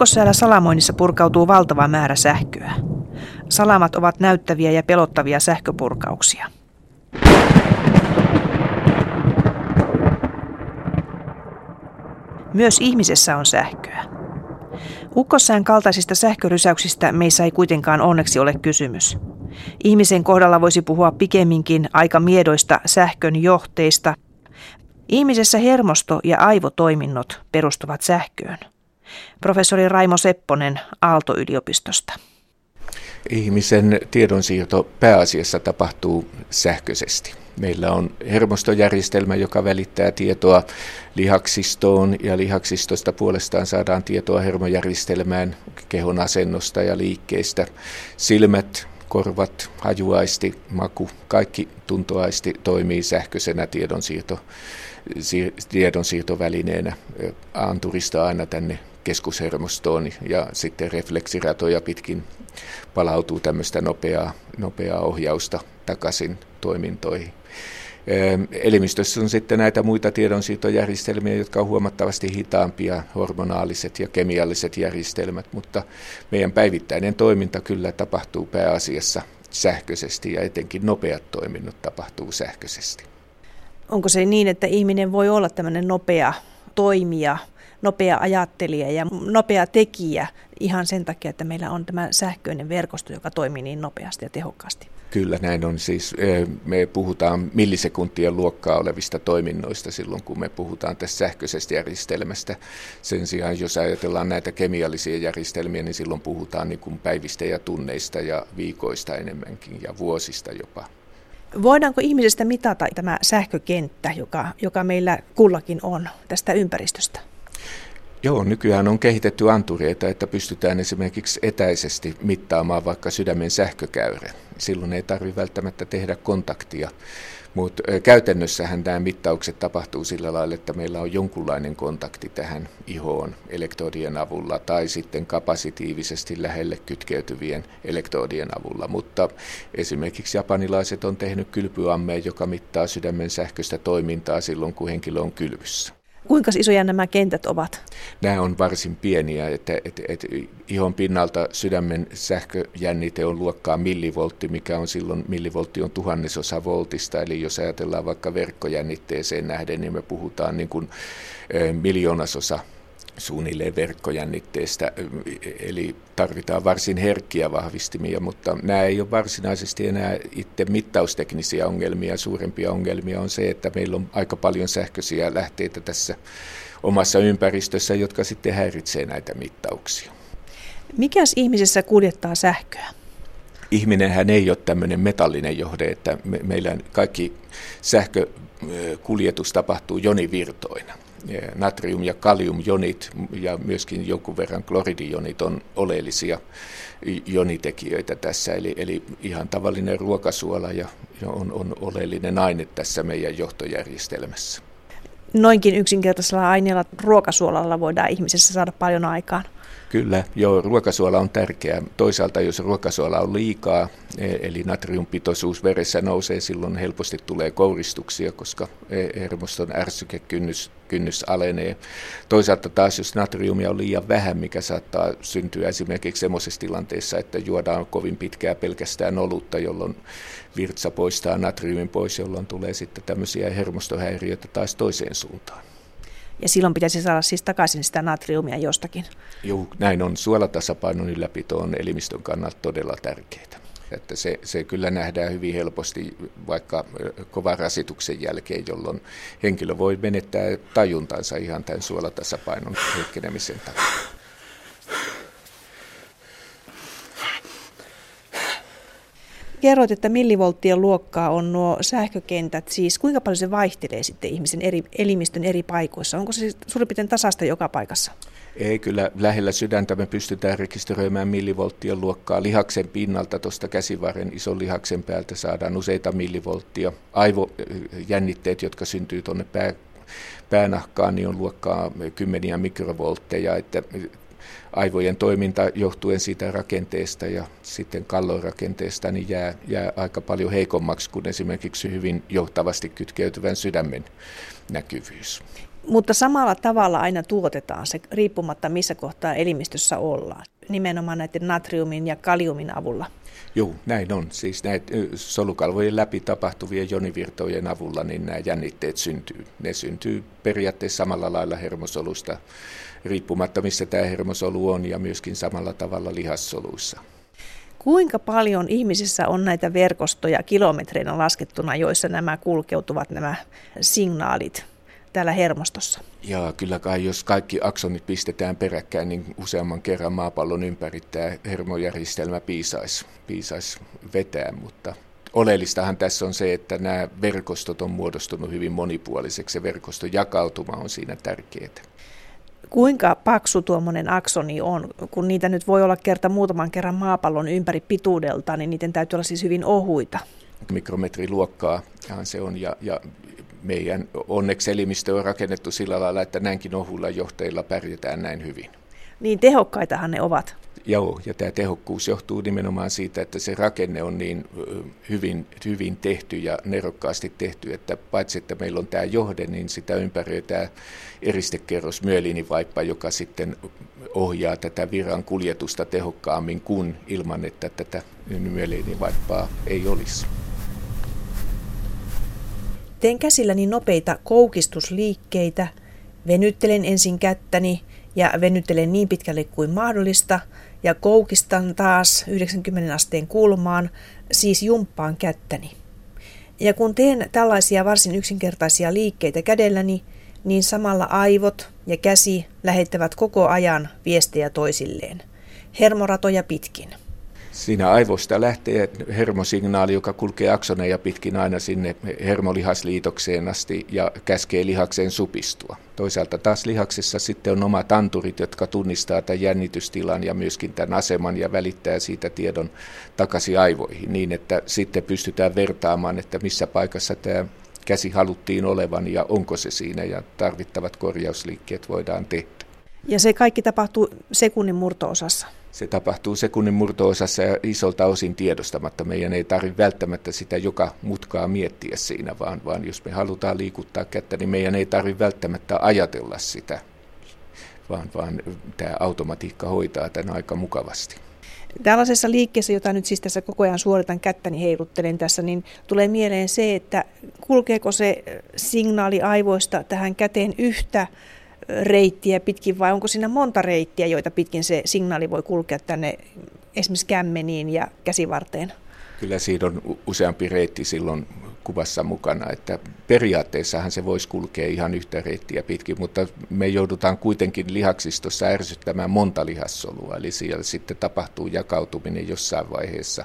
Ukkosäällä salamoinnissa purkautuu valtava määrä sähköä. Salamat ovat näyttäviä ja pelottavia sähköpurkauksia. Myös ihmisessä on sähköä. Ukkossään kaltaisista sähkörysäyksistä meissä ei kuitenkaan onneksi ole kysymys. Ihmisen kohdalla voisi puhua pikemminkin aika miedoista sähkön johteista. Ihmisessä hermosto ja aivotoiminnot perustuvat sähköön. Professori Raimo Sepponen Aalto-yliopistosta. Ihmisen tiedonsiirto pääasiassa tapahtuu sähköisesti. Meillä on hermostojärjestelmä, joka välittää tietoa lihaksistoon ja lihaksistosta puolestaan saadaan tietoa hermojärjestelmään kehon asennosta ja liikkeistä. Silmät, korvat, hajuaisti, maku, kaikki tuntoaisti toimii sähköisenä tiedonsiirto, tiedonsiirtovälineenä anturista aina tänne keskushermostoon ja sitten refleksiratoja pitkin palautuu tämmöistä nopeaa, nopeaa ohjausta takaisin toimintoihin. Elimistössä on sitten näitä muita tiedonsiirtojärjestelmiä, jotka on huomattavasti hitaampia, hormonaaliset ja kemialliset järjestelmät, mutta meidän päivittäinen toiminta kyllä tapahtuu pääasiassa sähköisesti ja etenkin nopeat toiminnot tapahtuu sähköisesti. Onko se niin, että ihminen voi olla tämmöinen nopea toimija, nopea ajattelija ja nopea tekijä ihan sen takia, että meillä on tämä sähköinen verkosto, joka toimii niin nopeasti ja tehokkaasti? Kyllä näin on. Siis me puhutaan millisekuntien luokkaa olevista toiminnoista silloin, kun me puhutaan tästä sähköisestä järjestelmästä. Sen sijaan, jos ajatellaan näitä kemiallisia järjestelmiä, niin silloin puhutaan niin kuin päivistä ja tunneista ja viikoista enemmänkin ja vuosista jopa. Voidaanko ihmisestä mitata tämä sähkökenttä, joka, joka meillä kullakin on tästä ympäristöstä? Joo, nykyään on kehitetty antureita, että pystytään esimerkiksi etäisesti mittaamaan vaikka sydämen sähkökäyrä. Silloin ei tarvitse välttämättä tehdä kontaktia. Mutta käytännössähän nämä mittaukset tapahtuu sillä lailla, että meillä on jonkunlainen kontakti tähän ihoon elektrodien avulla tai sitten kapasitiivisesti lähelle kytkeytyvien elektrodien avulla. Mutta esimerkiksi japanilaiset on tehnyt kylpyammeen, joka mittaa sydämen sähköistä toimintaa silloin, kun henkilö on kylvyssä. Kuinka isoja nämä kentät ovat? Nämä on varsin pieniä, että, että, että ihon pinnalta sydämen sähköjännite on luokkaa millivoltti, mikä on silloin, millivoltti on tuhannesosa voltista, eli jos ajatellaan vaikka verkkojännitteeseen nähden, niin me puhutaan niin kuin miljoonasosa suunnilleen verkkojännitteestä, eli tarvitaan varsin herkkiä vahvistimia, mutta nämä ei ole varsinaisesti enää itse mittausteknisiä ongelmia. Suurempia ongelmia on se, että meillä on aika paljon sähköisiä lähteitä tässä omassa ympäristössä, jotka sitten häiritsee näitä mittauksia. Mikäs ihmisessä kuljettaa sähköä? Ihminenhän ei ole tämmöinen metallinen johde, että me, meillä kaikki sähkökuljetus tapahtuu jonivirtoina natrium- ja kaliumjonit ja myöskin jonkun verran kloridijonit on oleellisia jonitekijöitä tässä. Eli, eli ihan tavallinen ruokasuola ja on, on oleellinen aine tässä meidän johtojärjestelmässä. Noinkin yksinkertaisella aineella ruokasuolalla voidaan ihmisessä saada paljon aikaan. Kyllä, joo, ruokasuola on tärkeä. Toisaalta jos ruokasuola on liikaa, e, eli natriumpitoisuus veressä nousee, silloin helposti tulee kouristuksia, koska e, hermoston ärsykekynnys kynnys alenee. Toisaalta taas, jos natriumia on liian vähän, mikä saattaa syntyä esimerkiksi semmoisessa tilanteessa, että juodaan kovin pitkää pelkästään olutta, jolloin virtsa poistaa natriumin pois, jolloin tulee sitten tämmöisiä hermostohäiriöitä taas toiseen suuntaan. Ja silloin pitäisi saada siis takaisin sitä natriumia jostakin. Joo, näin on. Suolatasapainon ylläpito on elimistön kannalta todella tärkeää. Että se, se kyllä nähdään hyvin helposti vaikka kovan rasituksen jälkeen, jolloin henkilö voi menettää tajuntansa ihan tämän suolatasapainon heikkenemisen takia. Kerroit, että millivolttien luokkaa on nuo sähkökentät. Siis kuinka paljon se vaihtelee sitten ihmisen eri, elimistön eri paikoissa? Onko se suurin piirtein tasasta joka paikassa? Ei, kyllä lähellä sydäntä me pystytään rekisteröimään millivolttien luokkaa. Lihaksen pinnalta tuosta käsivarren ison lihaksen päältä saadaan useita millivolttia. Aivojännitteet, jotka syntyy tuonne pää, päänahkaan, niin on luokkaa kymmeniä mikrovoltteja. Että aivojen toiminta johtuen siitä rakenteesta ja sitten kallon rakenteesta niin jää, jää aika paljon heikommaksi kuin esimerkiksi hyvin johtavasti kytkeytyvän sydämen näkyvyys. Mutta samalla tavalla aina tuotetaan se riippumatta missä kohtaa elimistössä ollaan, nimenomaan näiden natriumin ja kaliumin avulla. Joo, näin on. Siis näitä solukalvojen läpi tapahtuvien jonivirtojen avulla niin nämä jännitteet syntyy. Ne syntyy periaatteessa samalla lailla hermosolusta, riippumatta missä tämä hermosolu on ja myöskin samalla tavalla lihassoluissa. Kuinka paljon ihmisissä on näitä verkostoja kilometreinä laskettuna, joissa nämä kulkeutuvat nämä signaalit täällä hermostossa? Ja kyllä kai jos kaikki aksonit pistetään peräkkäin, niin useamman kerran maapallon ympäri tämä hermojärjestelmä piisaisi, piisaisi vetää, mutta oleellistahan tässä on se, että nämä verkostot on muodostunut hyvin monipuoliseksi. Se verkoston jakautuma on siinä tärkeää. Kuinka paksu tuommoinen aksoni on? Kun niitä nyt voi olla kerta muutaman kerran maapallon ympäri pituudelta, niin niiden täytyy olla siis hyvin ohuita. Mikrometriluokkaa se on ja, ja meidän onneksi elimistö on rakennettu sillä lailla, että näinkin ohuilla johteilla pärjätään näin hyvin. Niin tehokkaitahan ne ovat. Joo, ja tämä tehokkuus johtuu nimenomaan siitä, että se rakenne on niin hyvin, hyvin tehty ja nerokkaasti tehty, että paitsi että meillä on tämä johde, niin sitä ympäröi tämä eristekerros myeliinivaippa, joka sitten ohjaa tätä viran kuljetusta tehokkaammin kuin ilman, että tätä myeliinivaippaa ei olisi. Teen käsilläni nopeita koukistusliikkeitä, venyttelen ensin kättäni ja venyttelen niin pitkälle kuin mahdollista ja koukistan taas 90 asteen kulmaan, siis jumppaan kättäni. Ja kun teen tällaisia varsin yksinkertaisia liikkeitä kädelläni, niin samalla aivot ja käsi lähettävät koko ajan viestejä toisilleen, hermoratoja pitkin. Siinä aivosta lähtee hermosignaali, joka kulkee aksoneja pitkin aina sinne hermolihasliitokseen asti ja käskee lihakseen supistua. Toisaalta taas lihaksessa sitten on omat anturit, jotka tunnistaa tämän jännitystilan ja myöskin tämän aseman ja välittää siitä tiedon takaisin aivoihin niin, että sitten pystytään vertaamaan, että missä paikassa tämä käsi haluttiin olevan ja onko se siinä ja tarvittavat korjausliikkeet voidaan tehdä. Ja se kaikki tapahtuu sekunnin murtoosassa? Se tapahtuu sekunnin murto-osassa ja isolta osin tiedostamatta. Meidän ei tarvitse välttämättä sitä joka mutkaa miettiä siinä, vaan, vaan jos me halutaan liikuttaa kättä, niin meidän ei tarvitse välttämättä ajatella sitä, vaan, vaan tämä automatiikka hoitaa tämän aika mukavasti. Tällaisessa liikkeessä, jota nyt siis tässä koko ajan suoritan kättäni heiluttelen tässä, niin tulee mieleen se, että kulkeeko se signaali aivoista tähän käteen yhtä reittiä pitkin vai onko siinä monta reittiä, joita pitkin se signaali voi kulkea tänne esimerkiksi kämmeniin ja käsivarteen? Kyllä siinä on useampi reitti silloin kuvassa mukana, että periaatteessahan se voisi kulkea ihan yhtä reittiä pitkin, mutta me joudutaan kuitenkin lihaksistossa ärsyttämään monta lihassolua, eli siellä sitten tapahtuu jakautuminen jossain vaiheessa.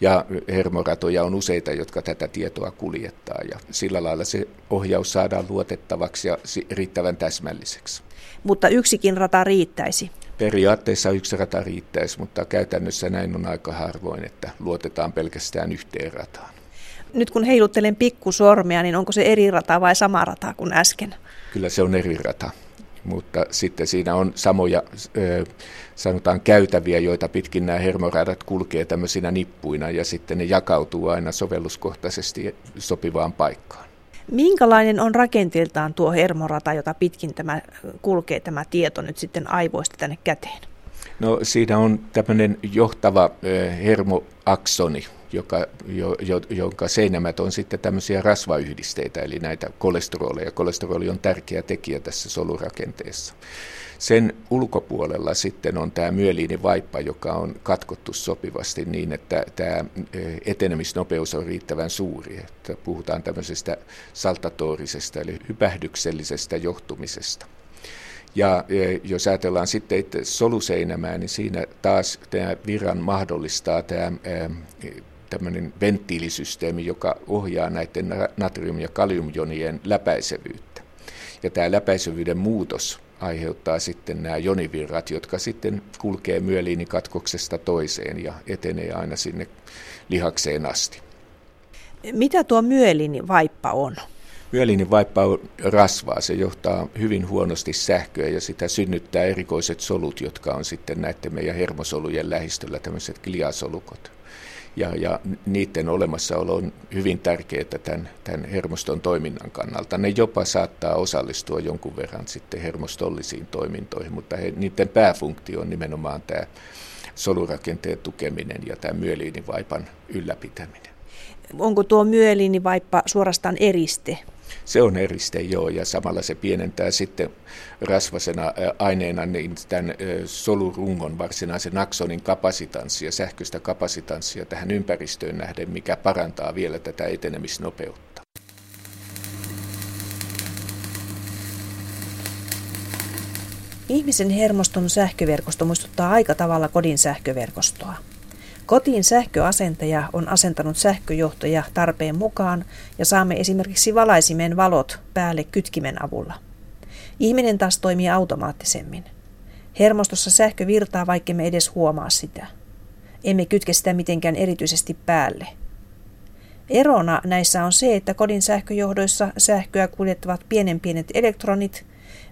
Ja hermoratoja on useita, jotka tätä tietoa kuljettaa, ja sillä lailla se ohjaus saadaan luotettavaksi ja riittävän täsmälliseksi. Mutta yksikin rata riittäisi? Periaatteessa yksi rata riittäisi, mutta käytännössä näin on aika harvoin, että luotetaan pelkästään yhteen rataan. Nyt kun heiluttelen pikkusormea, niin onko se eri rata vai sama rata kuin äsken? Kyllä se on eri rata, mutta sitten siinä on samoja sanotaan käytäviä, joita pitkin nämä hermoradat kulkee tämmöisinä nippuina ja sitten ne jakautuu aina sovelluskohtaisesti sopivaan paikkaan. Minkälainen on rakenteeltaan tuo hermorata, jota pitkin tämä kulkee tämä tieto nyt sitten aivoista tänne käteen? No siinä on tämmöinen johtava hermoaksoni, joka, jo, jo, jonka seinämät on sitten tämmöisiä rasvayhdisteitä, eli näitä kolesteroleja. Kolesteroli on tärkeä tekijä tässä solurakenteessa. Sen ulkopuolella sitten on tämä myeliinivaippa, joka on katkottu sopivasti niin, että tämä etenemisnopeus on riittävän suuri. Että puhutaan tämmöisestä saltatorisesta eli hypähdyksellisestä johtumisesta. Ja jos ajatellaan sitten itse soluseinämää, niin siinä taas tämä viran mahdollistaa tämä tämmöinen venttiilisysteemi, joka ohjaa näiden natrium- ja kaliumjonien läpäisevyyttä. Ja tämä läpäisevyyden muutos aiheuttaa sitten nämä jonivirrat, jotka sitten kulkee myeliinikatkoksesta toiseen ja etenee aina sinne lihakseen asti. Mitä tuo myeliinivaippa on? Myeliinivaippa on rasvaa, se johtaa hyvin huonosti sähköä ja sitä synnyttää erikoiset solut, jotka on sitten näiden meidän hermosolujen lähistöllä, tämmöiset gliasolukot. Ja, ja niiden olemassaolo on hyvin tärkeää tämän, tämän hermoston toiminnan kannalta. Ne jopa saattaa osallistua jonkun verran sitten hermostollisiin toimintoihin, mutta he, niiden pääfunktio on nimenomaan tämä solurakenteen tukeminen ja tämä myeliinivaipan ylläpitäminen. Onko tuo myeliinivaippa suorastaan eriste? Se on eriste, joo, ja samalla se pienentää sitten rasvasena aineena niin tämän solurungon varsinaisen aksonin kapasitanssia, sähköistä kapasitanssia tähän ympäristöön nähden, mikä parantaa vielä tätä etenemisnopeutta. Ihmisen hermoston sähköverkosto muistuttaa aika tavalla kodin sähköverkostoa. Kotiin sähköasentaja on asentanut sähköjohtoja tarpeen mukaan ja saamme esimerkiksi valaisimen valot päälle kytkimen avulla. Ihminen taas toimii automaattisemmin. Hermostossa sähkö virtaa, vaikka me edes huomaa sitä. Emme kytke sitä mitenkään erityisesti päälle. Erona näissä on se, että kodin sähköjohdoissa sähköä kuljettavat pienen pienet elektronit,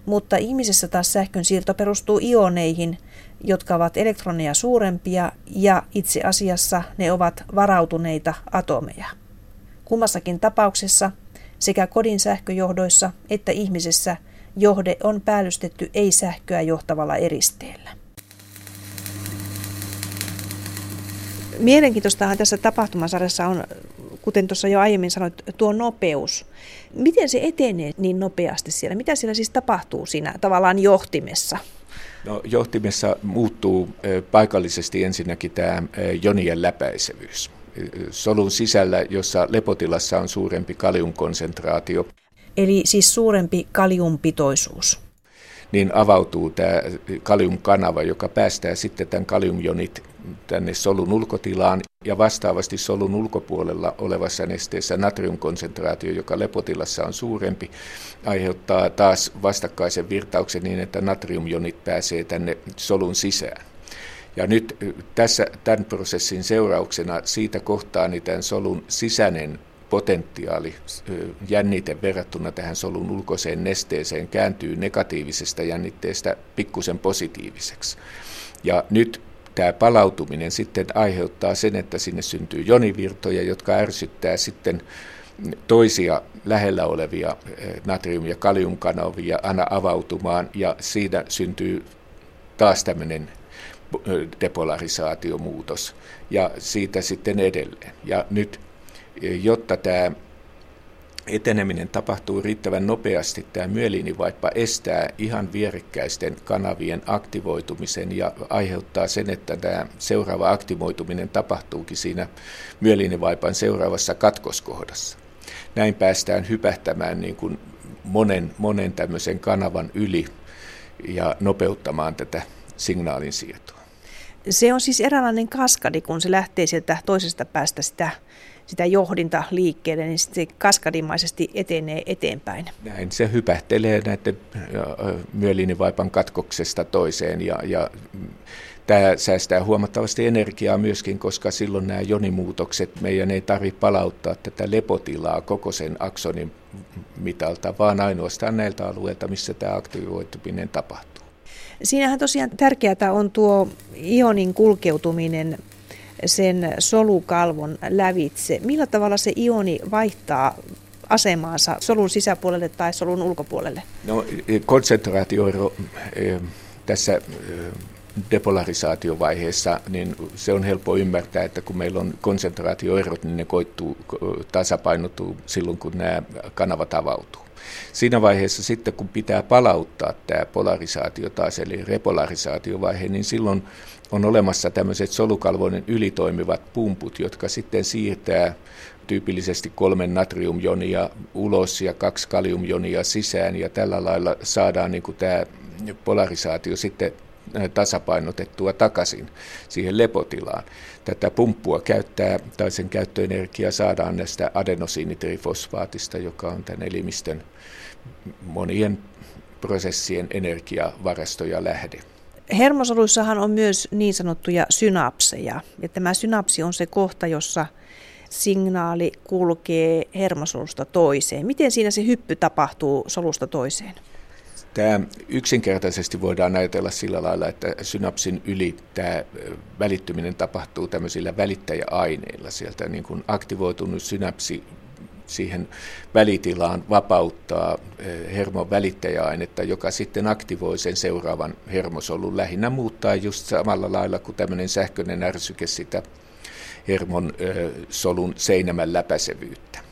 mutta ihmisessä taas sähkön siirto perustuu ioneihin, jotka ovat elektroneja suurempia ja itse asiassa ne ovat varautuneita atomeja. Kummassakin tapauksessa sekä kodin sähköjohdoissa että ihmisessä johde on päällystetty ei-sähköä johtavalla eristeellä. Mielenkiintoistahan tässä tapahtumasarjassa on, kuten tuossa jo aiemmin sanoit, tuo nopeus. Miten se etenee niin nopeasti siellä? Mitä siellä siis tapahtuu siinä tavallaan johtimessa? No, johtimessa muuttuu paikallisesti ensinnäkin tämä jonien läpäisevyys. Solun sisällä, jossa lepotilassa on suurempi kaliumkonsentraatio. Eli siis suurempi kaliumpitoisuus. Niin avautuu tämä kaliumkanava, joka päästää sitten tämän kaliumjonit tänne solun ulkotilaan ja vastaavasti solun ulkopuolella olevassa nesteessä natriumkonsentraatio, joka lepotilassa on suurempi, aiheuttaa taas vastakkaisen virtauksen niin, että natriumjonit pääsee tänne solun sisään. Ja nyt tässä, tämän prosessin seurauksena siitä kohtaa niin tämän solun sisäinen potentiaali jännite verrattuna tähän solun ulkoiseen nesteeseen kääntyy negatiivisesta jännitteestä pikkusen positiiviseksi. Ja nyt tämä palautuminen sitten aiheuttaa sen, että sinne syntyy jonivirtoja, jotka ärsyttää sitten toisia lähellä olevia natrium- ja kaliumkanavia aina avautumaan, ja siitä syntyy taas tämmöinen depolarisaatiomuutos, ja siitä sitten edelleen. Ja nyt, jotta tämä eteneminen tapahtuu riittävän nopeasti, tämä myeliinivaippa estää ihan vierekkäisten kanavien aktivoitumisen ja aiheuttaa sen, että tämä seuraava aktivoituminen tapahtuukin siinä myeliinivaipan seuraavassa katkoskohdassa. Näin päästään hypähtämään niin kuin monen, monen tämmöisen kanavan yli ja nopeuttamaan tätä signaalin siirtoa. Se on siis eräänlainen kaskadi, kun se lähtee sieltä toisesta päästä sitä sitä johdinta liikkeelle, niin se kaskadimaisesti etenee eteenpäin. Näin, se hypähtelee näiden myeliinivaipan katkoksesta toiseen ja, ja Tämä säästää huomattavasti energiaa myöskin, koska silloin nämä jonimuutokset, meidän ei tarvitse palauttaa tätä lepotilaa koko sen aksonin mitalta, vaan ainoastaan näiltä alueilta, missä tämä aktivoituminen tapahtuu. Siinähän tosiaan tärkeää on tuo ionin kulkeutuminen sen solukalvon lävitse. Millä tavalla se ioni vaihtaa asemaansa solun sisäpuolelle tai solun ulkopuolelle? No, konsentraatioero e, tässä e, depolarisaatiovaiheessa, niin se on helppo ymmärtää, että kun meillä on konsentraatioerot, niin ne koittuu, tasapainottuu silloin, kun nämä kanavat avautuu. Siinä vaiheessa sitten, kun pitää palauttaa tämä polarisaatio taas, eli repolarisaatiovaihe, niin silloin on olemassa tämmöiset solukalvoinen ylitoimivat pumput, jotka sitten siirtää tyypillisesti kolme natriumjonia ulos ja kaksi kaliumjonia sisään, ja tällä lailla saadaan niin kuin tämä polarisaatio sitten tasapainotettua takaisin siihen lepotilaan. Tätä pumppua käyttää, tai sen käyttöenergia saadaan näistä adenosiinitrifosfaatista, joka on tämän elimistön monien prosessien energiavarasto ja lähde. Hermosoluissahan on myös niin sanottuja synapseja. Ja tämä synapsi on se kohta, jossa signaali kulkee hermosolusta toiseen. Miten siinä se hyppy tapahtuu solusta toiseen? Tämä yksinkertaisesti voidaan ajatella sillä lailla, että synapsin yli tämä välittyminen tapahtuu tämmöisillä välittäjäaineilla. Sieltä niin kuin aktivoitunut synapsi siihen välitilaan vapauttaa hermon välittäjäainetta, joka sitten aktivoi sen seuraavan hermosolun. Lähinnä muuttaa just samalla lailla kuin tämmöinen sähköinen ärsyke sitä hermon solun seinämän läpäisevyyttä.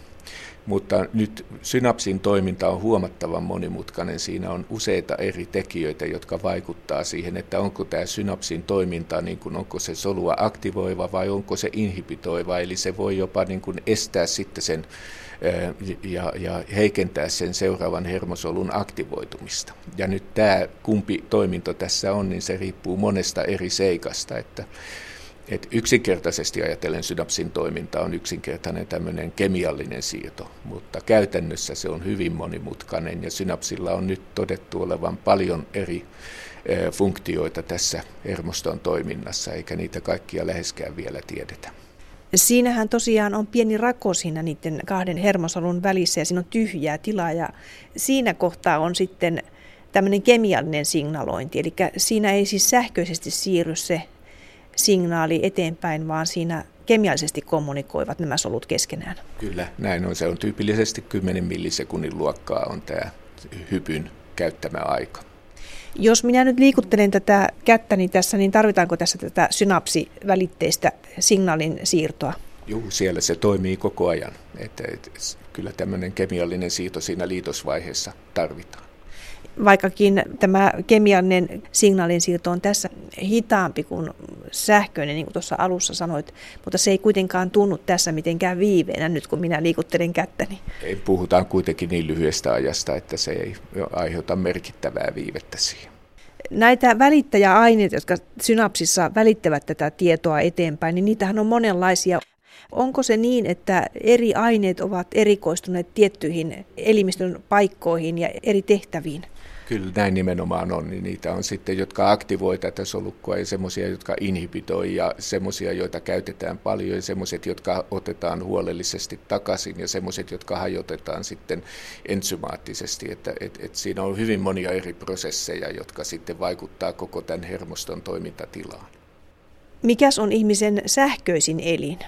Mutta nyt synapsin toiminta on huomattavan monimutkainen. Siinä on useita eri tekijöitä, jotka vaikuttaa siihen, että onko tämä synapsin toiminta, niin kuin onko se solua aktivoiva vai onko se inhibitoiva. Eli se voi jopa niin kuin estää sitten sen ja, ja heikentää sen seuraavan hermosolun aktivoitumista. Ja nyt tämä kumpi toiminto tässä on, niin se riippuu monesta eri seikasta, että et yksinkertaisesti ajatellen synapsin toiminta on yksinkertainen tämmöinen kemiallinen siirto, mutta käytännössä se on hyvin monimutkainen ja synapsilla on nyt todettu olevan paljon eri funktioita tässä hermoston toiminnassa, eikä niitä kaikkia läheskään vielä tiedetä. Siinähän tosiaan on pieni rako siinä niiden kahden hermosolun välissä ja siinä on tyhjää tilaa ja siinä kohtaa on sitten tämmöinen kemiallinen signalointi. Eli siinä ei siis sähköisesti siirry se signaali eteenpäin, vaan siinä kemiallisesti kommunikoivat nämä solut keskenään. Kyllä, näin on. Se on tyypillisesti 10 millisekunnin luokkaa on tämä hypyn käyttämä aika. Jos minä nyt liikuttelen tätä kättäni tässä, niin tarvitaanko tässä tätä synapsivälitteistä signaalin siirtoa? Joo, siellä se toimii koko ajan. Että, kyllä tämmöinen kemiallinen siirto siinä liitosvaiheessa tarvitaan vaikkakin tämä kemiallinen signaalinsiirto on tässä hitaampi kuin sähköinen, niin kuin tuossa alussa sanoit, mutta se ei kuitenkaan tunnu tässä mitenkään viiveenä nyt, kun minä liikuttelen kättäni. Ei, puhutaan kuitenkin niin lyhyestä ajasta, että se ei aiheuta merkittävää viivettä siihen. Näitä välittäjäaineita, jotka synapsissa välittävät tätä tietoa eteenpäin, niin niitähän on monenlaisia. Onko se niin, että eri aineet ovat erikoistuneet tiettyihin elimistön paikkoihin ja eri tehtäviin? Kyllä näin nimenomaan on, niin niitä on sitten, jotka aktivoi tätä solukkoa ja semmoisia, jotka inhibitoi ja semmoisia, joita käytetään paljon ja semmoiset, jotka otetaan huolellisesti takaisin ja semmoiset, jotka hajotetaan sitten ensymaattisesti. Että et, et siinä on hyvin monia eri prosesseja, jotka sitten vaikuttaa koko tämän hermoston toimintatilaan. Mikäs on ihmisen sähköisin elin?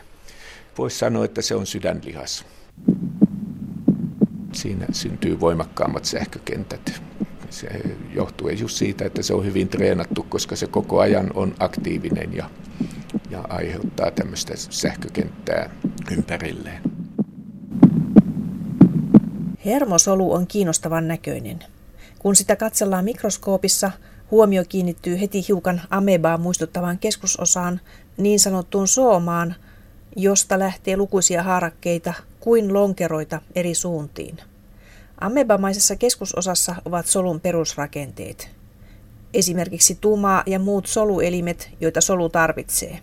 Voisi sanoa, että se on sydänlihas. Siinä syntyy voimakkaammat sähkökentät se johtuu just siitä, että se on hyvin treenattu, koska se koko ajan on aktiivinen ja, ja aiheuttaa tämmöistä sähkökenttää ympärilleen. Hermosolu on kiinnostavan näköinen. Kun sitä katsellaan mikroskoopissa, huomio kiinnittyy heti hiukan amebaa muistuttavaan keskusosaan, niin sanottuun soomaan, josta lähtee lukuisia haarakkeita kuin lonkeroita eri suuntiin. Amebamaisessa keskusosassa ovat solun perusrakenteet. Esimerkiksi tumaa ja muut soluelimet, joita solu tarvitsee.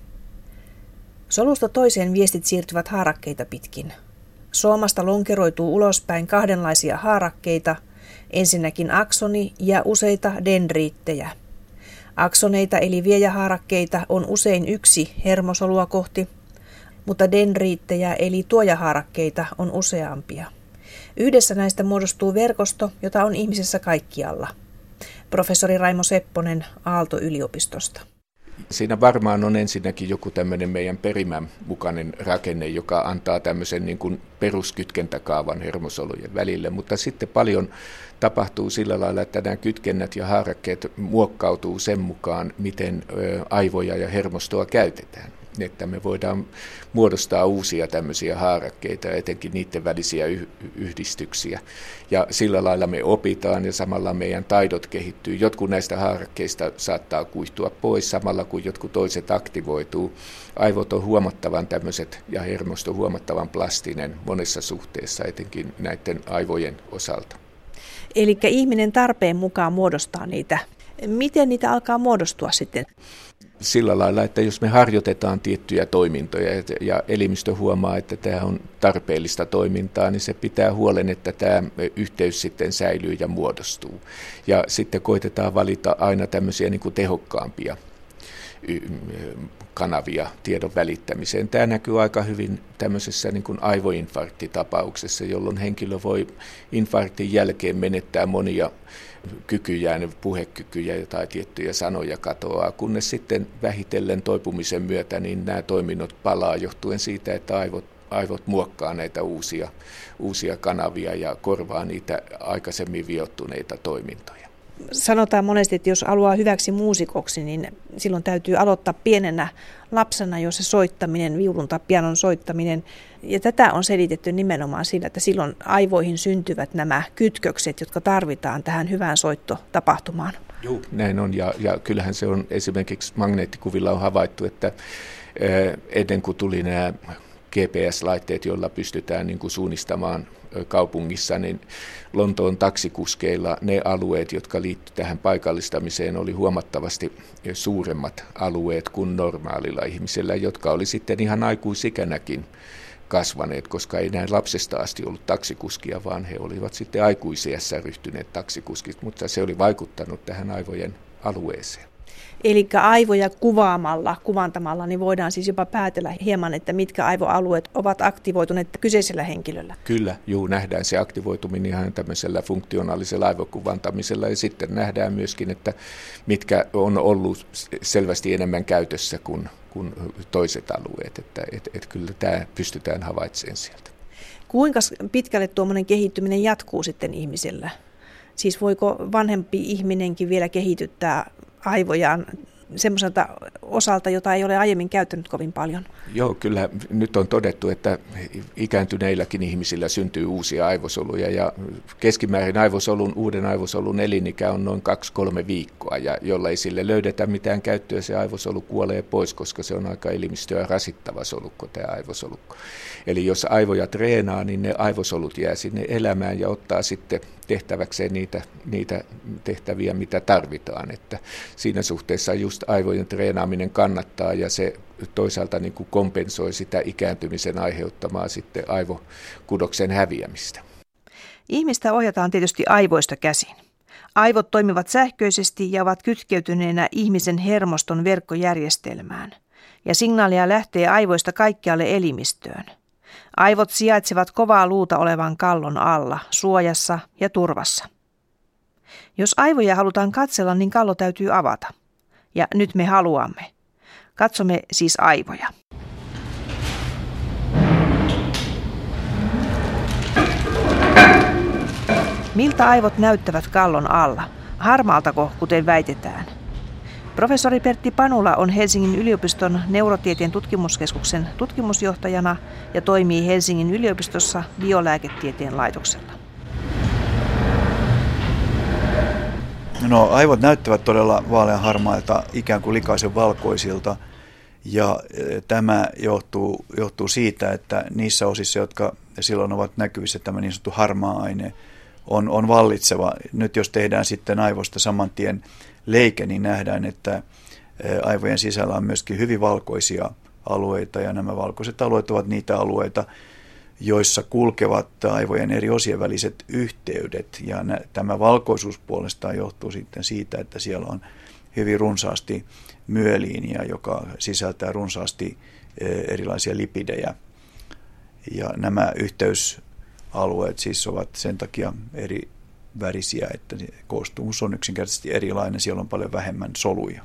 Solusta toiseen viestit siirtyvät haarakkeita pitkin. Soomasta lonkeroituu ulospäin kahdenlaisia haarakkeita, ensinnäkin aksoni ja useita dendriittejä. Aksoneita eli viejähaarakkeita on usein yksi hermosolua kohti, mutta dendriittejä eli tuojahaarakkeita on useampia. Yhdessä näistä muodostuu verkosto, jota on ihmisessä kaikkialla. Professori Raimo Sepponen Aalto-yliopistosta. Siinä varmaan on ensinnäkin joku tämmöinen meidän perimän mukainen rakenne, joka antaa tämmöisen niin kuin peruskytkentäkaavan hermosolujen välille, mutta sitten paljon tapahtuu sillä lailla, että nämä kytkennät ja haarakkeet muokkautuu sen mukaan, miten aivoja ja hermostoa käytetään että me voidaan muodostaa uusia tämmöisiä haarakkeita, etenkin niiden välisiä yhdistyksiä. Ja sillä lailla me opitaan ja samalla meidän taidot kehittyy. Jotkut näistä haarakkeista saattaa kuihtua pois samalla kun jotkut toiset aktivoituu. Aivot on huomattavan tämmöiset ja hermosto huomattavan plastinen monessa suhteessa, etenkin näiden aivojen osalta. Eli ihminen tarpeen mukaan muodostaa niitä. Miten niitä alkaa muodostua sitten? Sillä lailla, että jos me harjoitetaan tiettyjä toimintoja ja elimistö huomaa, että tämä on tarpeellista toimintaa, niin se pitää huolen, että tämä yhteys sitten säilyy ja muodostuu. Ja sitten koitetaan valita aina tämmöisiä niin kuin tehokkaampia kanavia tiedon välittämiseen. Tämä näkyy aika hyvin tämmöisessä niin kuin aivoinfarktitapauksessa, jolloin henkilö voi infarktin jälkeen menettää monia kykyjään, puhekykyjä tai tiettyjä sanoja katoaa, kunnes sitten vähitellen toipumisen myötä niin nämä toiminnot palaa johtuen siitä, että aivot, aivot muokkaa näitä uusia, uusia kanavia ja korvaa niitä aikaisemmin viottuneita toimintoja sanotaan monesti, että jos haluaa hyväksi muusikoksi, niin silloin täytyy aloittaa pienenä lapsena jo se soittaminen, viulun tai pianon soittaminen. Ja tätä on selitetty nimenomaan sillä, että silloin aivoihin syntyvät nämä kytkökset, jotka tarvitaan tähän hyvään soittotapahtumaan. Joo, näin on. Ja, ja kyllähän se on esimerkiksi magneettikuvilla on havaittu, että ennen kuin tuli nämä GPS-laitteet, joilla pystytään niin kuin suunnistamaan kaupungissa, niin Lontoon taksikuskeilla ne alueet, jotka liittyivät tähän paikallistamiseen, oli huomattavasti suuremmat alueet kuin normaalilla ihmisellä, jotka oli sitten ihan aikuisikänäkin kasvaneet, koska ei näin lapsesta asti ollut taksikuskia, vaan he olivat sitten aikuisiässä ryhtyneet taksikuskit, mutta se oli vaikuttanut tähän aivojen alueeseen. Eli aivoja kuvaamalla, kuvantamalla, niin voidaan siis jopa päätellä hieman, että mitkä aivoalueet ovat aktivoituneet kyseisellä henkilöllä. Kyllä, juu, nähdään se aktivoituminen ihan tämmöisellä funktionaalisella aivokuvantamisella ja sitten nähdään myöskin, että mitkä on ollut selvästi enemmän käytössä kuin, kuin toiset alueet, että et, et kyllä tämä pystytään havaitsemaan sieltä. Kuinka pitkälle tuommoinen kehittyminen jatkuu sitten ihmisellä? Siis voiko vanhempi ihminenkin vielä kehityttää aivojaan semmoiselta osalta, jota ei ole aiemmin käyttänyt kovin paljon. Joo, kyllä nyt on todettu, että ikääntyneilläkin ihmisillä syntyy uusia aivosoluja ja keskimäärin aivosolun, uuden aivosolun elinikä on noin 2-3 viikkoa ja jolla ei sille löydetä mitään käyttöä, se aivosolu kuolee pois, koska se on aika elimistöä rasittava solukko tämä aivosolukko. Eli jos aivoja treenaa, niin ne aivosolut jää sinne elämään ja ottaa sitten tehtäväkseen niitä, niitä tehtäviä, mitä tarvitaan. Että siinä suhteessa just aivojen treenaaminen kannattaa ja se toisaalta niin kuin kompensoi sitä ikääntymisen aiheuttamaa sitten aivokudoksen häviämistä. Ihmistä ohjataan tietysti aivoista käsin. Aivot toimivat sähköisesti ja ovat kytkeytyneenä ihmisen hermoston verkkojärjestelmään. Ja signaalia lähtee aivoista kaikkialle elimistöön. Aivot sijaitsevat kovaa luuta olevan kallon alla, suojassa ja turvassa. Jos aivoja halutaan katsella, niin kallo täytyy avata. Ja nyt me haluamme. Katsomme siis aivoja. Miltä aivot näyttävät kallon alla? Harmaaltako, kuten väitetään? Professori Pertti Panula on Helsingin yliopiston neurotieteen tutkimuskeskuksen tutkimusjohtajana ja toimii Helsingin yliopistossa biolääketieteen laitoksella. No aivot näyttävät todella vaaleanharmailta, ikään kuin likaisen valkoisilta. Ja e, tämä johtuu, johtuu siitä, että niissä osissa, jotka silloin ovat näkyvissä, tämä niin sanottu harmaa aine on, on vallitseva. Nyt jos tehdään sitten aivosta saman tien leike, niin nähdään, että aivojen sisällä on myöskin hyvin valkoisia alueita, ja nämä valkoiset alueet ovat niitä alueita, joissa kulkevat aivojen eri osien väliset yhteydet. Ja tämä valkoisuus puolestaan johtuu sitten siitä, että siellä on hyvin runsaasti myöliiniä, joka sisältää runsaasti erilaisia lipidejä. Ja nämä yhteysalueet siis ovat sen takia eri värisiä, että koostumus on yksinkertaisesti erilainen, siellä on paljon vähemmän soluja.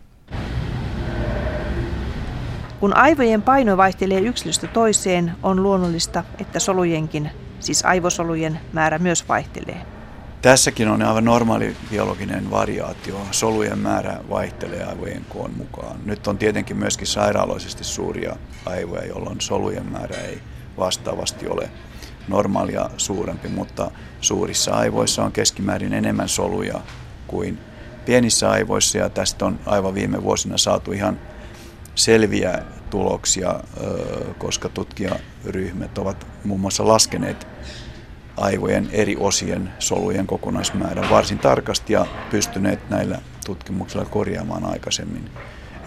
Kun aivojen paino vaihtelee yksilöstä toiseen, on luonnollista, että solujenkin, siis aivosolujen määrä myös vaihtelee. Tässäkin on aivan normaali biologinen variaatio. Solujen määrä vaihtelee aivojen koon mukaan. Nyt on tietenkin myöskin sairaaloisesti suuria aivoja, jolloin solujen määrä ei vastaavasti ole normaalia suurempi, mutta suurissa aivoissa on keskimäärin enemmän soluja kuin pienissä aivoissa ja tästä on aivan viime vuosina saatu ihan selviä tuloksia, koska tutkijaryhmät ovat muun muassa laskeneet aivojen eri osien solujen kokonaismäärän varsin tarkasti ja pystyneet näillä tutkimuksilla korjaamaan aikaisemmin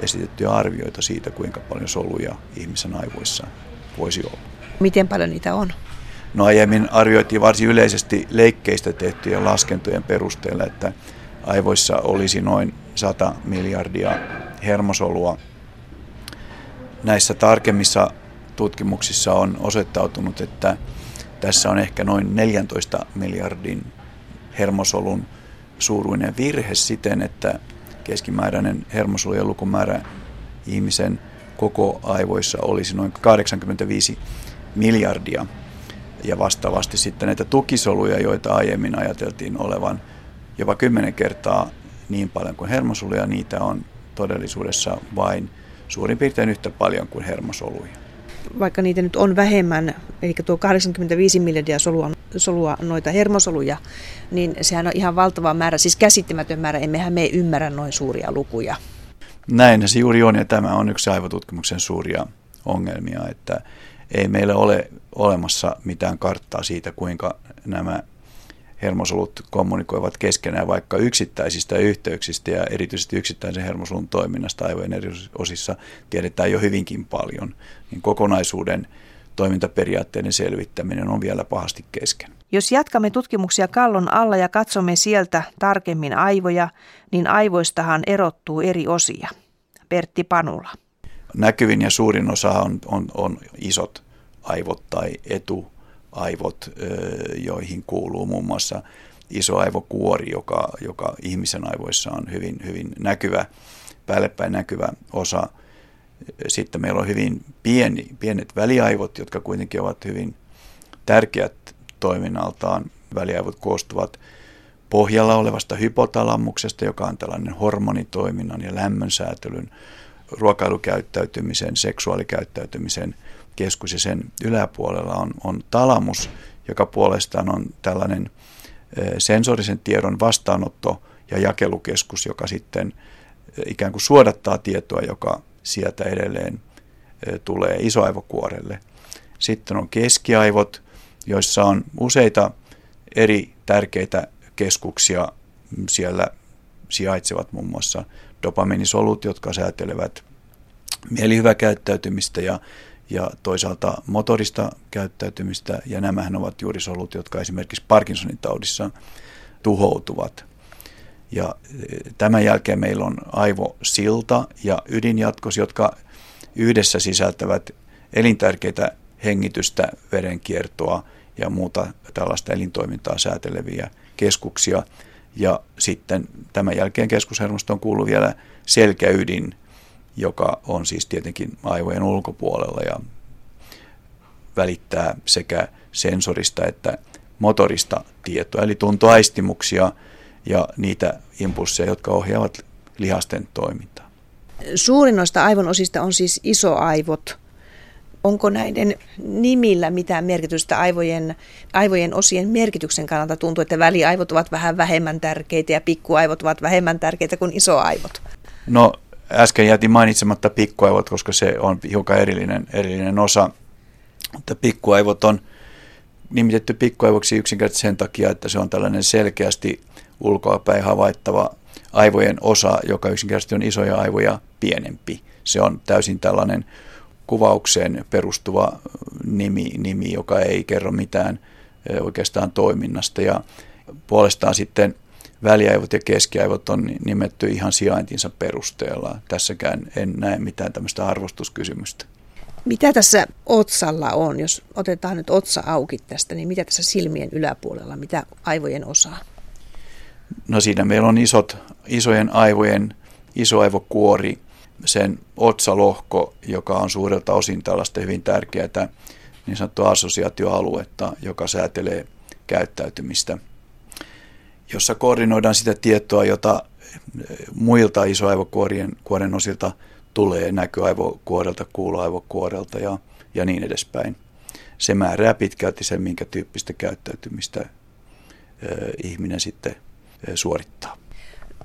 esitettyjä arvioita siitä, kuinka paljon soluja ihmisen aivoissa voisi olla. Miten paljon niitä on? No aiemmin arvioitiin varsin yleisesti leikkeistä tehtyjen laskentojen perusteella, että aivoissa olisi noin 100 miljardia hermosolua. Näissä tarkemmissa tutkimuksissa on osoittautunut, että tässä on ehkä noin 14 miljardin hermosolun suuruinen virhe siten, että keskimääräinen hermosolujen lukumäärä ihmisen koko aivoissa olisi noin 85 miljardia. Ja vastaavasti sitten näitä tukisoluja, joita aiemmin ajateltiin olevan jopa kymmenen kertaa niin paljon kuin hermosoluja, niitä on todellisuudessa vain suurin piirtein yhtä paljon kuin hermosoluja. Vaikka niitä nyt on vähemmän, eli tuo 85 miljardia solua, solua noita hermosoluja, niin sehän on ihan valtava määrä, siis käsittämätön määrä. Emmehän me ymmärrä noin suuria lukuja. Näin se juuri on, ja tämä on yksi aivotutkimuksen suuria ongelmia, että ei meillä ole olemassa mitään karttaa siitä, kuinka nämä hermosolut kommunikoivat keskenään vaikka yksittäisistä yhteyksistä ja erityisesti yksittäisen hermosolun toiminnasta aivojen eri osissa tiedetään jo hyvinkin paljon, niin kokonaisuuden toimintaperiaatteiden selvittäminen on vielä pahasti kesken. Jos jatkamme tutkimuksia kallon alla ja katsomme sieltä tarkemmin aivoja, niin aivoistahan erottuu eri osia. Pertti Panula. Näkyvin ja suurin osa on, on, on isot aivot tai etuaivot, joihin kuuluu muun muassa iso aivokuori, joka, joka ihmisen aivoissa on hyvin, hyvin näkyvä, päällepäin näkyvä osa. Sitten meillä on hyvin pieni, pienet väliaivot, jotka kuitenkin ovat hyvin tärkeät toiminnaltaan. Väliaivot koostuvat pohjalla olevasta hypotalamuksesta, joka on tällainen hormonitoiminnan ja lämmönsäätelyn, ruokailukäyttäytymisen, seksuaalikäyttäytymisen keskus ja sen yläpuolella on, on talamus, joka puolestaan on tällainen sensorisen tiedon vastaanotto- ja jakelukeskus, joka sitten ikään kuin suodattaa tietoa, joka sieltä edelleen tulee isoaivokuorelle. Sitten on keskiaivot, joissa on useita eri tärkeitä keskuksia. Siellä sijaitsevat muun muassa dopaminisolut, jotka säätelevät mielihyväkäyttäytymistä ja, ja toisaalta motorista käyttäytymistä. Ja nämähän ovat juuri solut, jotka esimerkiksi Parkinsonin taudissa tuhoutuvat. Ja e, tämän jälkeen meillä on aivosilta ja ydinjatkos, jotka yhdessä sisältävät elintärkeitä hengitystä, verenkiertoa ja muuta tällaista elintoimintaa sääteleviä keskuksia. Ja sitten tämän jälkeen keskushermostoon kuuluu vielä selkäydin, joka on siis tietenkin aivojen ulkopuolella ja välittää sekä sensorista että motorista tietoa, eli tuntoaistimuksia ja niitä impulsseja, jotka ohjaavat lihasten toimintaa. Suurin noista aivon osista on siis isoaivot, onko näiden nimillä mitään merkitystä aivojen, aivojen osien merkityksen kannalta? Tuntuu, että väliaivot ovat vähän vähemmän tärkeitä ja pikkuaivot ovat vähemmän tärkeitä kuin isoaivot. No äsken jätin mainitsematta pikkuaivot, koska se on hiukan erillinen, erillinen osa. Mutta pikkuaivot on nimitetty pikkuaivoksi yksinkertaisesti sen takia, että se on tällainen selkeästi ulkoapäin havaittava aivojen osa, joka yksinkertaisesti on isoja aivoja pienempi. Se on täysin tällainen kuvaukseen perustuva nimi, nimi, joka ei kerro mitään oikeastaan toiminnasta. Ja puolestaan sitten väliaivot ja keskiaivot on nimetty ihan sijaintinsa perusteella. Tässäkään en näe mitään tämmöistä arvostuskysymystä. Mitä tässä otsalla on, jos otetaan nyt otsa auki tästä, niin mitä tässä silmien yläpuolella, mitä aivojen osaa? No siinä meillä on isot, isojen aivojen isoaivokuori, sen otsalohko, joka on suurelta osin tällaista hyvin tärkeää niin sanottua assosiaatioaluetta, joka säätelee käyttäytymistä, jossa koordinoidaan sitä tietoa, jota muilta isoaivokuorien kuoren osilta tulee näköaivokuorelta, kuuloaivokuorelta ja, ja niin edespäin. Se määrää pitkälti sen, minkä tyyppistä käyttäytymistä ö, ihminen sitten ö, suorittaa.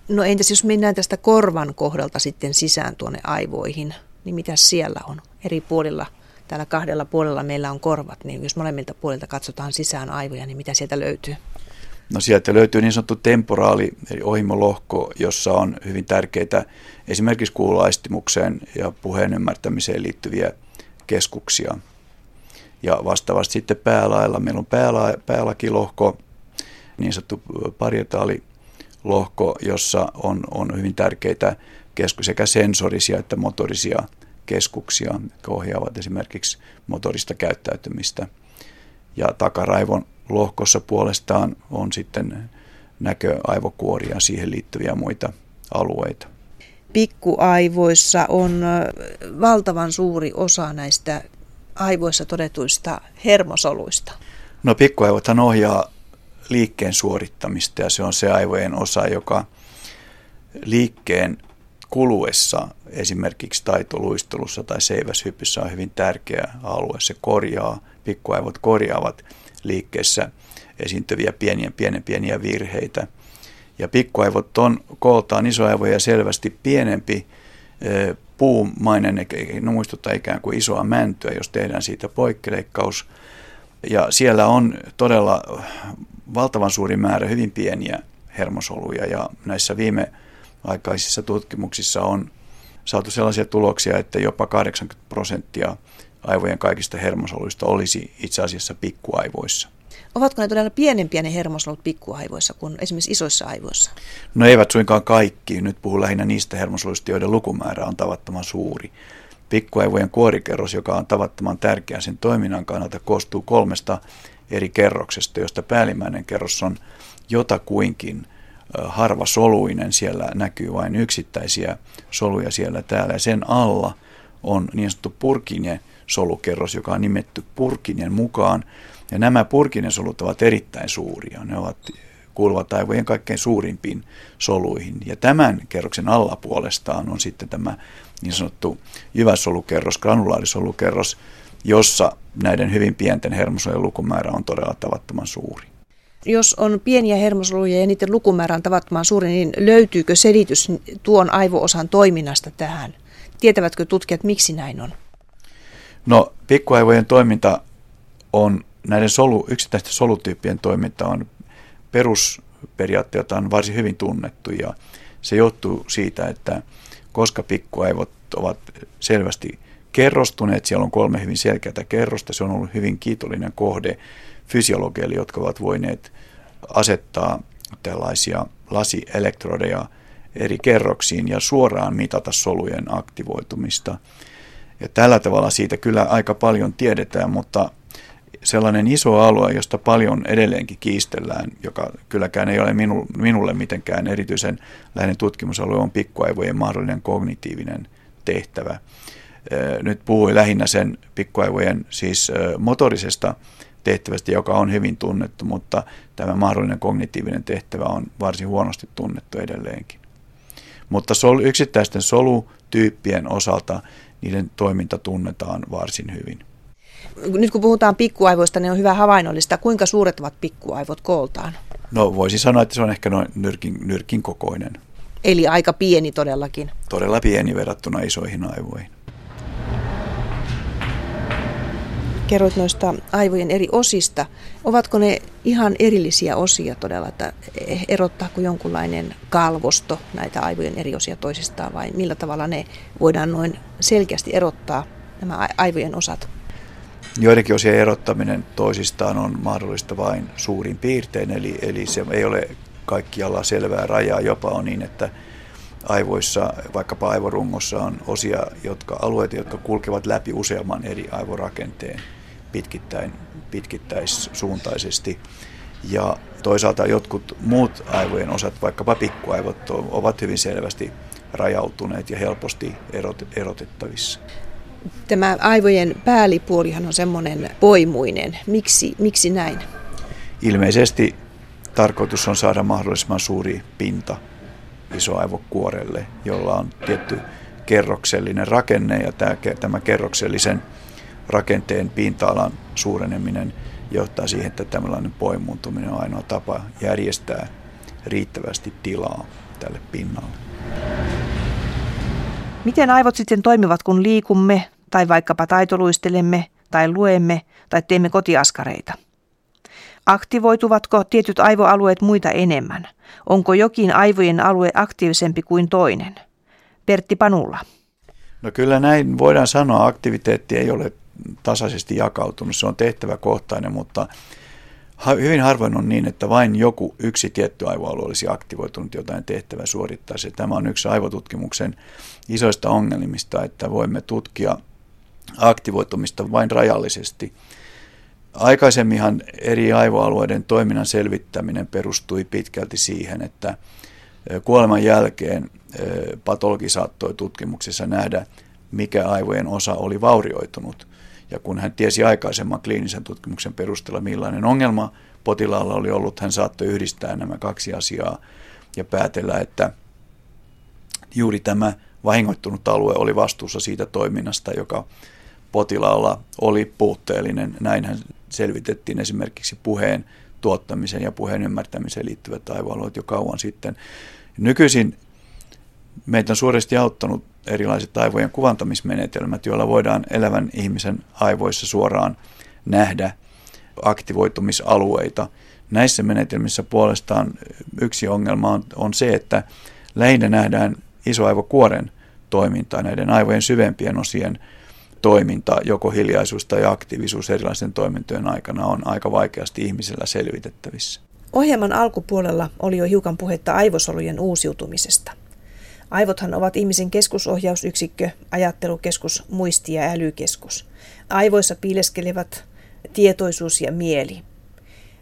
No entäs jos mennään tästä korvan kohdalta sitten sisään tuonne aivoihin, niin mitä siellä on eri puolilla? Täällä kahdella puolella meillä on korvat, niin jos molemmilta puolilta katsotaan sisään aivoja, niin mitä sieltä löytyy? No sieltä löytyy niin sanottu temporaali, eli ohimolohko, jossa on hyvin tärkeitä esimerkiksi kuulaistimukseen ja puheen ymmärtämiseen liittyviä keskuksia. Ja vastaavasti sitten päälailla meillä on pääla, päälakilohko, niin sanottu parietaali lohko, jossa on, on hyvin tärkeitä kesku, sekä sensorisia että motorisia keskuksia, jotka ohjaavat esimerkiksi motorista käyttäytymistä. Ja takaraivon lohkossa puolestaan on sitten näköaivokuoria ja siihen liittyviä muita alueita. Pikkuaivoissa on valtavan suuri osa näistä aivoissa todetuista hermosoluista. No pikkuaivothan ohjaa liikkeen suorittamista ja se on se aivojen osa, joka liikkeen kuluessa esimerkiksi taitoluistelussa tai seiväshypyssä on hyvin tärkeä alue. Se korjaa, pikkuaivot korjaavat liikkeessä esiintyviä pieniä, pienen pieniä virheitä. Ja pikkuaivot on kooltaan isoaivoja selvästi pienempi puumainen, no muistuttaa ikään kuin isoa mäntyä, jos tehdään siitä poikkeleikkaus. Ja siellä on todella valtavan suuri määrä hyvin pieniä hermosoluja ja näissä viime aikaisissa tutkimuksissa on saatu sellaisia tuloksia, että jopa 80 prosenttia aivojen kaikista hermosoluista olisi itse asiassa pikkuaivoissa. Ovatko ne todella pienempiä ne hermosolut pikkuaivoissa kuin esimerkiksi isoissa aivoissa? No eivät suinkaan kaikki. Nyt puhun lähinnä niistä hermosoluista, joiden lukumäärä on tavattoman suuri. Pikkuaivojen kuorikerros, joka on tavattoman tärkeä sen toiminnan kannalta, koostuu kolmesta eri kerroksesta, josta päällimmäinen kerros on jotakuinkin harva soluinen. Siellä näkyy vain yksittäisiä soluja siellä täällä ja sen alla on niin sanottu purkine solukerros, joka on nimetty purkinen mukaan. Ja nämä purkinen solut ovat erittäin suuria. Ne ovat kuuluvat aivojen kaikkein suurimpiin soluihin. Ja tämän kerroksen alla puolestaan on sitten tämä niin sanottu jyväsolukerros, granulaarisolukerros, jossa näiden hyvin pienten hermosolujen lukumäärä on todella tavattoman suuri. Jos on pieniä hermosoluja ja niiden lukumäärä on tavattoman suuri, niin löytyykö selitys tuon aivoosan toiminnasta tähän? Tietävätkö tutkijat, miksi näin on? No, pikkuaivojen toiminta on, näiden solu, yksittäisten solutyyppien toiminta on perusperiaatteeltaan varsin hyvin tunnettu ja se johtuu siitä, että koska pikkuaivot ovat selvästi kerrostuneet, siellä on kolme hyvin selkeää kerrosta, se on ollut hyvin kiitollinen kohde fysiologeille, jotka ovat voineet asettaa tällaisia lasielektrodeja eri kerroksiin ja suoraan mitata solujen aktivoitumista. Ja tällä tavalla siitä kyllä aika paljon tiedetään, mutta sellainen iso alue, josta paljon edelleenkin kiistellään, joka kylläkään ei ole minu, minulle mitenkään erityisen läheinen tutkimusalue, on pikkuaivojen mahdollinen kognitiivinen tehtävä. Nyt puhuin lähinnä sen pikkuaivojen siis motorisesta tehtävästä, joka on hyvin tunnettu, mutta tämä mahdollinen kognitiivinen tehtävä on varsin huonosti tunnettu edelleenkin. Mutta sol, yksittäisten solutyyppien osalta niiden toiminta tunnetaan varsin hyvin. Nyt kun puhutaan pikkuaivoista, niin on hyvä havainnollista. Kuinka suuret ovat pikkuaivot kooltaan? No voisi sanoa, että se on ehkä noin nyrkin, nyrkin kokoinen. Eli aika pieni todellakin. Todella pieni verrattuna isoihin aivoihin. Kerroit noista aivojen eri osista. Ovatko ne ihan erillisiä osia todella, että erottaako jonkunlainen kalvosto näitä aivojen eri osia toisistaan vai millä tavalla ne voidaan noin selkeästi erottaa, nämä aivojen osat? Joidenkin osien erottaminen toisistaan on mahdollista vain suurin piirtein, eli, eli se ei ole kaikkialla selvää rajaa. Jopa on niin, että aivoissa, vaikkapa aivorungossa on osia, jotka, alueita, jotka kulkevat läpi useamman eri aivorakenteen pitkittäin, pitkittäissuuntaisesti. Ja toisaalta jotkut muut aivojen osat, vaikkapa pikkuaivot, ovat hyvin selvästi rajautuneet ja helposti erot, erotettavissa. Tämä aivojen päällipuolihan on semmoinen poimuinen. Miksi, miksi näin? Ilmeisesti tarkoitus on saada mahdollisimman suuri pinta isoaivokuorelle, jolla on tietty kerroksellinen rakenne ja tämä kerroksellisen rakenteen pinta-alan suureneminen johtaa siihen, että tällainen poimuuntuminen on ainoa tapa järjestää riittävästi tilaa tälle pinnalle. Miten aivot sitten toimivat, kun liikumme tai vaikkapa taitoluistelemme tai luemme tai teemme kotiaskareita? Aktivoituvatko tietyt aivoalueet muita enemmän? Onko jokin aivojen alue aktiivisempi kuin toinen? Pertti Panulla. No kyllä näin voidaan sanoa. Aktiviteetti ei ole tasaisesti jakautunut. Se on tehtäväkohtainen, mutta hyvin harvoin on niin, että vain joku yksi tietty aivoalue olisi aktivoitunut jotain tehtävää suorittaisi. Tämä on yksi aivotutkimuksen isoista ongelmista, että voimme tutkia aktivoitumista vain rajallisesti. Aikaisemminhan eri aivoalueiden toiminnan selvittäminen perustui pitkälti siihen, että kuoleman jälkeen patologi saattoi tutkimuksessa nähdä, mikä aivojen osa oli vaurioitunut. Ja kun hän tiesi aikaisemman kliinisen tutkimuksen perusteella, millainen ongelma potilaalla oli ollut, hän saattoi yhdistää nämä kaksi asiaa ja päätellä, että juuri tämä vahingoittunut alue oli vastuussa siitä toiminnasta, joka potilaalla oli puutteellinen. Näinhän selvitettiin esimerkiksi puheen tuottamisen ja puheen ymmärtämiseen liittyvät aivoalueet jo kauan sitten. Nykyisin meitä on suuresti auttanut erilaiset aivojen kuvantamismenetelmät, joilla voidaan elävän ihmisen aivoissa suoraan nähdä aktivoitumisalueita. Näissä menetelmissä puolestaan yksi ongelma on, on se, että lähinnä nähdään isoaivokuoren toimintaa, näiden aivojen syvempien osien toiminta, joko hiljaisuus tai aktiivisuus erilaisten toimintojen aikana on aika vaikeasti ihmisellä selvitettävissä. Ohjelman alkupuolella oli jo hiukan puhetta aivosolujen uusiutumisesta. Aivothan ovat ihmisen keskusohjausyksikkö, ajattelukeskus, muisti- ja älykeskus. Aivoissa piileskelevät tietoisuus ja mieli.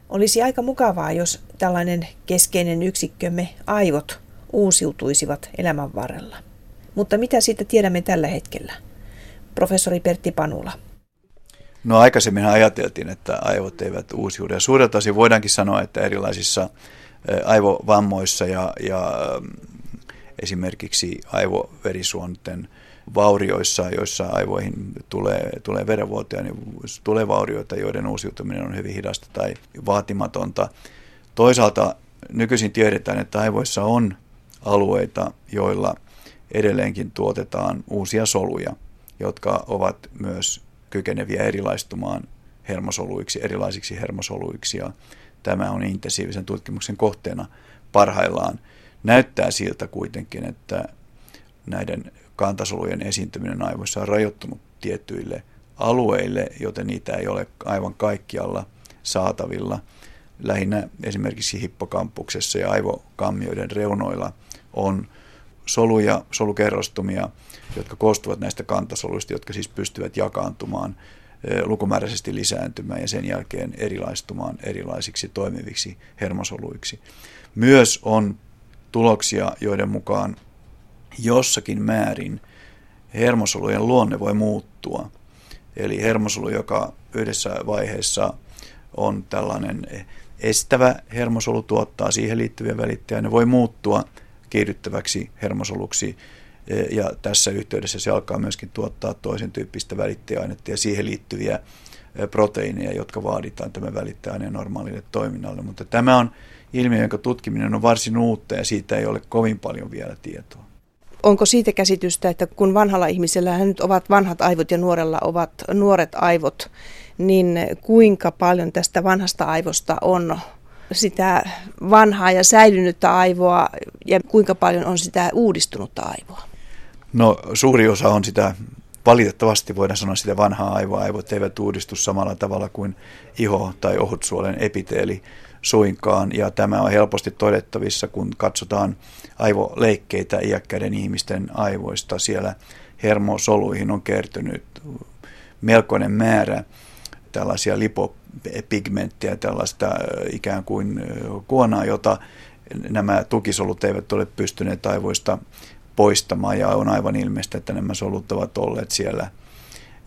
Olisi aika mukavaa, jos tällainen keskeinen yksikkömme, aivot, uusiutuisivat elämän varrella. Mutta mitä siitä tiedämme tällä hetkellä? Professori Pertti Panula. No aikaisemmin ajateltiin, että aivot eivät uusiudu. Ja suurelta osin voidaankin sanoa, että erilaisissa aivovammoissa ja, ja esimerkiksi aivoverisuonten vaurioissa, joissa aivoihin tulee, tulee verenvuotoja, niin tulee vaurioita, joiden uusiutuminen on hyvin hidasta tai vaatimatonta. Toisaalta nykyisin tiedetään, että aivoissa on alueita, joilla edelleenkin tuotetaan uusia soluja, jotka ovat myös kykeneviä erilaistumaan hermosoluiksi, erilaisiksi hermosoluiksi. Ja tämä on intensiivisen tutkimuksen kohteena parhaillaan. Näyttää siltä kuitenkin, että näiden kantasolujen esiintyminen aivoissa on rajoittunut tiettyille alueille, joten niitä ei ole aivan kaikkialla saatavilla. Lähinnä esimerkiksi hippokampuksessa ja aivokammioiden reunoilla on soluja, solukerrostumia, jotka koostuvat näistä kantasoluista, jotka siis pystyvät jakaantumaan lukumääräisesti lisääntymään ja sen jälkeen erilaistumaan erilaisiksi toimiviksi hermosoluiksi. Myös on tuloksia, joiden mukaan jossakin määrin hermosolujen luonne voi muuttua. Eli hermosolu, joka yhdessä vaiheessa on tällainen estävä hermosolu, tuottaa siihen liittyviä välittäjiä, ne voi muuttua kiihdyttäväksi hermosoluksi ja tässä yhteydessä se alkaa myöskin tuottaa toisen tyyppistä välittäjäainetta ja siihen liittyviä proteiineja, jotka vaaditaan tämän välittäjäaineen normaalille toiminnalle. Mutta tämä on ilmiö, jonka tutkiminen on varsin uutta ja siitä ei ole kovin paljon vielä tietoa. Onko siitä käsitystä, että kun vanhalla ihmisellä nyt ovat vanhat aivot ja nuorella ovat nuoret aivot, niin kuinka paljon tästä vanhasta aivosta on sitä vanhaa ja säilynyttä aivoa ja kuinka paljon on sitä uudistunutta aivoa? No suuri osa on sitä, valitettavasti voidaan sanoa sitä vanhaa aivoa. Aivot eivät uudistu samalla tavalla kuin iho tai ohutsuolen epiteeli suinkaan. Ja tämä on helposti todettavissa, kun katsotaan aivoleikkeitä iäkkäiden ihmisten aivoista. Siellä hermosoluihin on kertynyt melkoinen määrä tällaisia lipopigmenttejä, tällaista ikään kuin kuonaa, jota nämä tukisolut eivät ole pystyneet aivoista poistamaan ja on aivan ilmeistä, että nämä solut ovat olleet siellä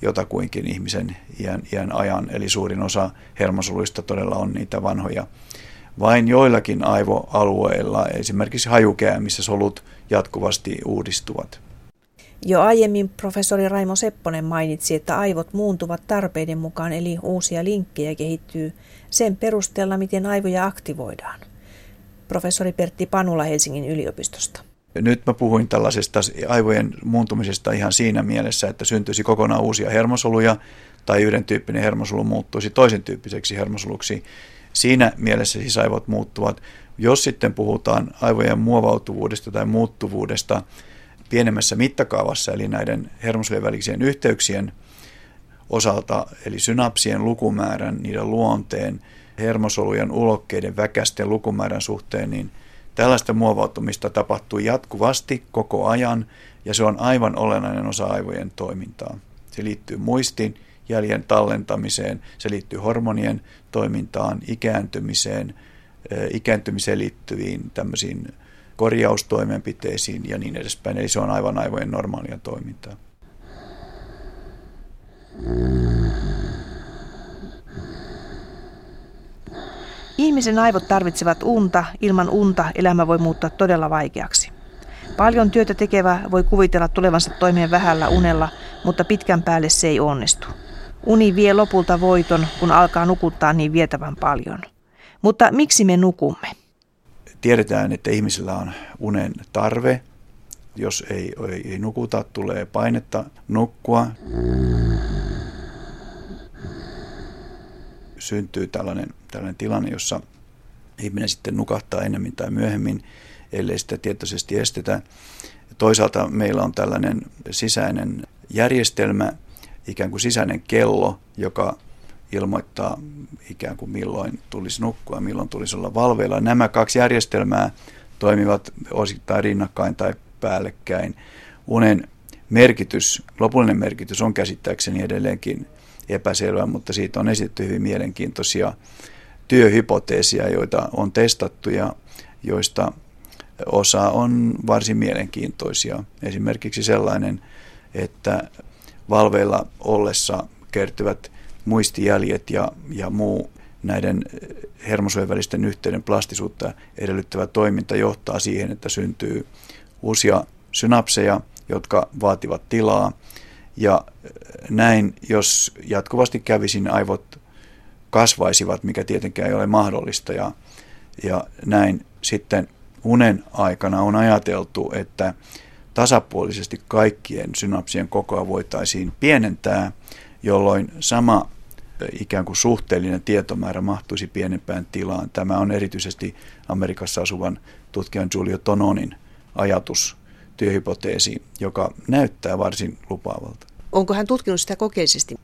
jotakuinkin ihmisen iän, iän ajan, eli suurin osa hermosoluista todella on niitä vanhoja. Vain joillakin aivoalueilla, esimerkiksi hajukäämissä solut jatkuvasti uudistuvat. Jo aiemmin professori Raimo Sepponen mainitsi, että aivot muuntuvat tarpeiden mukaan, eli uusia linkkejä kehittyy sen perusteella, miten aivoja aktivoidaan. Professori Pertti Panula Helsingin yliopistosta. Nyt mä puhuin tällaisesta aivojen muuntumisesta ihan siinä mielessä, että syntyisi kokonaan uusia hermosoluja tai yhden tyyppinen hermosolu muuttuisi toisen tyyppiseksi hermosoluksi. Siinä mielessä siis aivot muuttuvat. Jos sitten puhutaan aivojen muovautuvuudesta tai muuttuvuudesta pienemmässä mittakaavassa, eli näiden hermosolujen välisien yhteyksien osalta, eli synapsien lukumäärän, niiden luonteen, hermosolujen ulokkeiden väkästen lukumäärän suhteen, niin – Tällaista muovautumista tapahtuu jatkuvasti koko ajan ja se on aivan olennainen osa aivojen toimintaa. Se liittyy muistiin jäljen tallentamiseen, se liittyy hormonien toimintaan, ikääntymiseen, ikääntymiseen liittyviin tämmöisiin korjaustoimenpiteisiin ja niin edespäin. Eli se on aivan aivojen normaalia toimintaa. Ihmisen aivot tarvitsevat unta, ilman unta elämä voi muuttaa todella vaikeaksi. Paljon työtä tekevä voi kuvitella tulevansa toimeen vähällä unella, mutta pitkän päälle se ei onnistu. Uni vie lopulta voiton, kun alkaa nukuttaa niin vietävän paljon. Mutta miksi me nukumme? Tiedetään, että ihmisillä on unen tarve. Jos ei, ei, ei nukuta, tulee painetta nukkua. Syntyy tällainen, tällainen tilanne, jossa ihminen sitten nukahtaa enemmän tai myöhemmin, ellei sitä tietoisesti estetä. Toisaalta meillä on tällainen sisäinen järjestelmä, ikään kuin sisäinen kello, joka ilmoittaa ikään kuin milloin tulisi nukkua, milloin tulisi olla valveilla. Nämä kaksi järjestelmää toimivat osittain rinnakkain tai päällekkäin. Unen merkitys, lopullinen merkitys on käsittääkseni edelleenkin epäselvä, mutta siitä on esitetty hyvin mielenkiintoisia työhypoteesia, joita on testattu ja joista osa on varsin mielenkiintoisia. Esimerkiksi sellainen, että valveilla ollessa kertyvät muistijäljet ja, ja muu näiden hermosuojen välisten yhteyden plastisuutta edellyttävä toiminta johtaa siihen, että syntyy uusia synapseja, jotka vaativat tilaa. Ja näin, jos jatkuvasti kävisin, aivot kasvaisivat, mikä tietenkään ei ole mahdollista. Ja, ja näin sitten unen aikana on ajateltu, että tasapuolisesti kaikkien synapsien kokoa voitaisiin pienentää, jolloin sama ikään kuin suhteellinen tietomäärä mahtuisi pienempään tilaan. Tämä on erityisesti Amerikassa asuvan tutkijan Giulio Tononin ajatus, työhypoteesi, joka näyttää varsin lupaavalta. Onko hän tutkinut sitä kokeellisesti?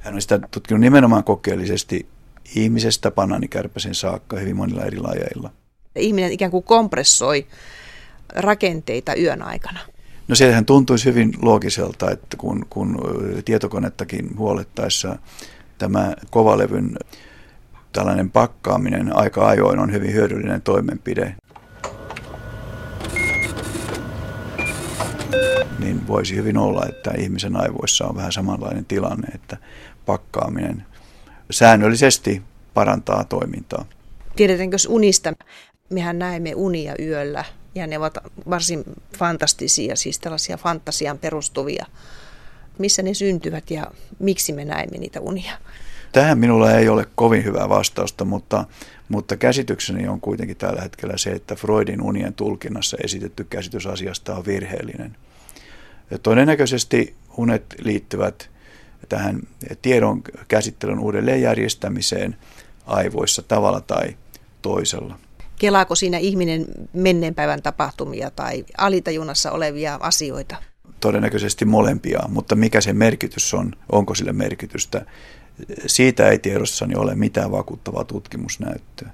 Hän on sitä tutkinut nimenomaan kokeellisesti ihmisestä banaanikärpäsen saakka hyvin monilla eri lajeilla. Ihminen ikään kuin kompressoi rakenteita yön aikana. No sehän tuntuisi hyvin loogiselta, että kun, kun tietokonettakin huolettaessa tämä kovalevyn tällainen pakkaaminen aika ajoin on hyvin hyödyllinen toimenpide. Niin voisi hyvin olla, että ihmisen aivoissa on vähän samanlainen tilanne, että pakkaaminen säännöllisesti parantaa toimintaa. Tiedetäänkö unista? Mehän näemme unia yöllä ja ne ovat varsin fantastisia, siis tällaisia fantasiaan perustuvia. Missä ne syntyvät ja miksi me näemme niitä unia? Tähän minulla ei ole kovin hyvää vastausta, mutta, mutta käsitykseni on kuitenkin tällä hetkellä se, että Freudin unien tulkinnassa esitetty käsitys asiasta on virheellinen. Ja todennäköisesti unet liittyvät tähän tiedon käsittelyn uudelleenjärjestämiseen aivoissa tavalla tai toisella. Kelaako siinä ihminen menneen päivän tapahtumia tai alitajunnassa olevia asioita? Todennäköisesti molempia, mutta mikä se merkitys on, onko sille merkitystä, siitä ei tiedossani ole mitään vakuuttavaa tutkimusnäyttöä.